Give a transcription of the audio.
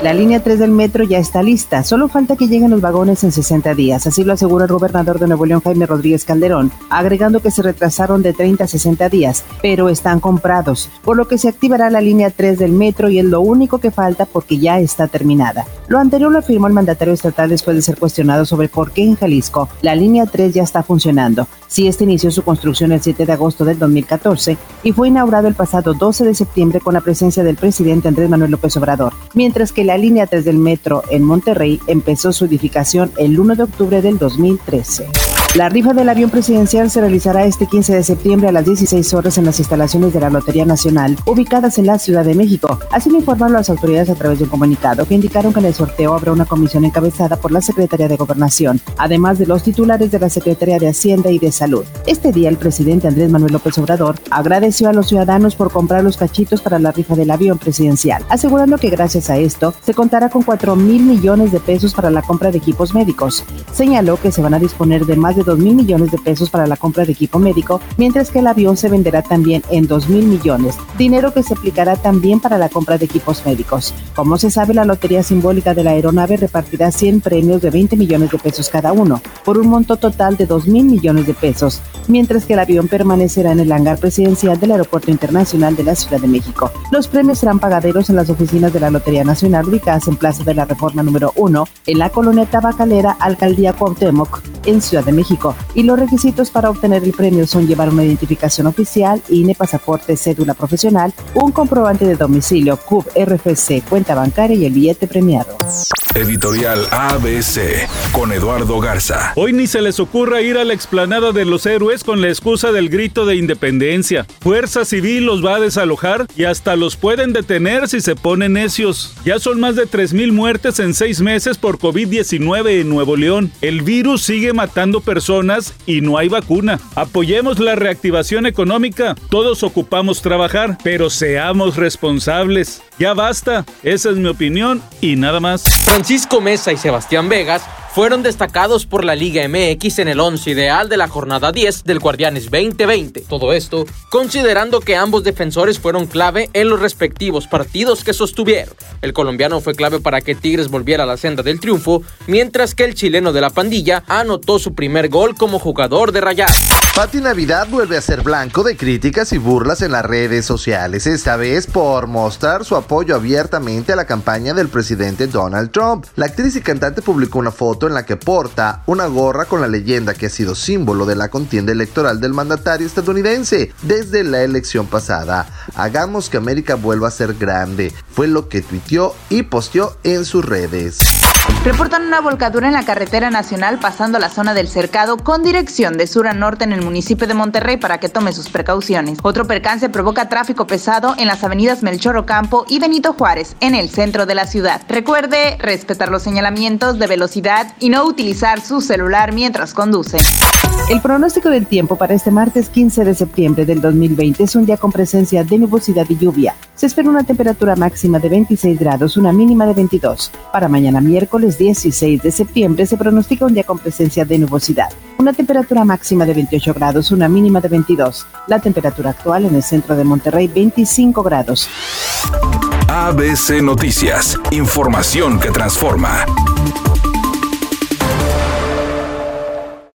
La línea 3 del metro ya está lista, solo falta que lleguen los vagones en 60 días, así lo asegura el gobernador de Nuevo León Jaime Rodríguez Calderón, agregando que se retrasaron de 30 a 60 días, pero están comprados, por lo que se activará la línea 3 del metro y es lo único que falta porque ya está terminada. Lo anterior lo afirmó el mandatario estatal después de ser cuestionado sobre por qué en Jalisco la línea 3 ya está funcionando, si este inició su construcción el 7 de agosto del 2014 y fue inaugurado el pasado 12 de septiembre con la presencia del presidente Andrés Manuel López Obrador, mientras que la línea 3 del metro en Monterrey empezó su edificación el 1 de octubre del 2013. La rifa del avión presidencial se realizará este 15 de septiembre a las 16 horas en las instalaciones de la Lotería Nacional, ubicadas en la Ciudad de México. Así lo informaron las autoridades a través de un comunicado que indicaron que en el sorteo habrá una comisión encabezada por la Secretaría de Gobernación, además de los titulares de la Secretaría de Hacienda y de Salud. Este día el presidente Andrés Manuel López Obrador agradeció a los ciudadanos por comprar los cachitos para la rifa del avión presidencial, asegurando que gracias a esto se contará con 4 mil millones de pesos para la compra de equipos médicos. Señaló que se van a disponer de más de 2 mil millones de pesos para la compra de equipo médico, mientras que el avión se venderá también en 2 mil millones, dinero que se aplicará también para la compra de equipos médicos. Como se sabe, la lotería simbólica de la aeronave repartirá 100 premios de 20 millones de pesos cada uno, por un monto total de 2 mil millones de pesos, mientras que el avión permanecerá en el hangar presidencial del Aeropuerto Internacional de la Ciudad de México. Los premios serán pagaderos en las oficinas de la Lotería Nacional ubicadas en Plaza de la Reforma número 1, en la colonia Tabacalera, Alcaldía Cuauhtémoc, en Ciudad de México y los requisitos para obtener el premio son llevar una identificación oficial, INE, pasaporte, cédula profesional, un comprobante de domicilio, CUB, RFC, cuenta bancaria y el billete premiado. Editorial ABC con Eduardo Garza. Hoy ni se les ocurra ir a la explanada de los héroes con la excusa del grito de independencia. Fuerza Civil los va a desalojar y hasta los pueden detener si se ponen necios. Ya son más de 3.000 muertes en seis meses por COVID-19 en Nuevo León. El virus sigue matando personas y no hay vacuna. Apoyemos la reactivación económica. Todos ocupamos trabajar, pero seamos responsables. Ya basta. Esa es mi opinión y nada más. Francisco Mesa y Sebastián Vegas fueron destacados por la Liga MX en el 11 ideal de la jornada 10 del Guardianes 2020. Todo esto considerando que ambos defensores fueron clave en los respectivos partidos que sostuvieron. El colombiano fue clave para que Tigres volviera a la senda del triunfo, mientras que el chileno de la pandilla anotó su primer gol como jugador de Rayar. Pati Navidad vuelve a ser blanco de críticas y burlas en las redes sociales, esta vez por mostrar su apoyo abiertamente a la campaña del presidente Donald Trump. La actriz y cantante publicó una foto en la que porta una gorra con la leyenda que ha sido símbolo de la contienda electoral del mandatario estadounidense desde la elección pasada. Hagamos que América vuelva a ser grande, fue lo que tuiteó y posteó en sus redes. Reportan una volcadura en la carretera nacional pasando la zona del cercado con dirección de sur a norte en el municipio de Monterrey para que tome sus precauciones. Otro percance provoca tráfico pesado en las avenidas Melchor Ocampo y Benito Juárez en el centro de la ciudad. Recuerde respetar los señalamientos de velocidad y no utilizar su celular mientras conduce. El pronóstico del tiempo para este martes 15 de septiembre del 2020 es un día con presencia de nubosidad y lluvia. Se espera una temperatura máxima de 26 grados, una mínima de 22. Para mañana miércoles 16 de septiembre se pronostica un día con presencia de nubosidad. Una temperatura máxima de 28 grados, una mínima de 22. La temperatura actual en el centro de Monterrey 25 grados. ABC Noticias, información que transforma.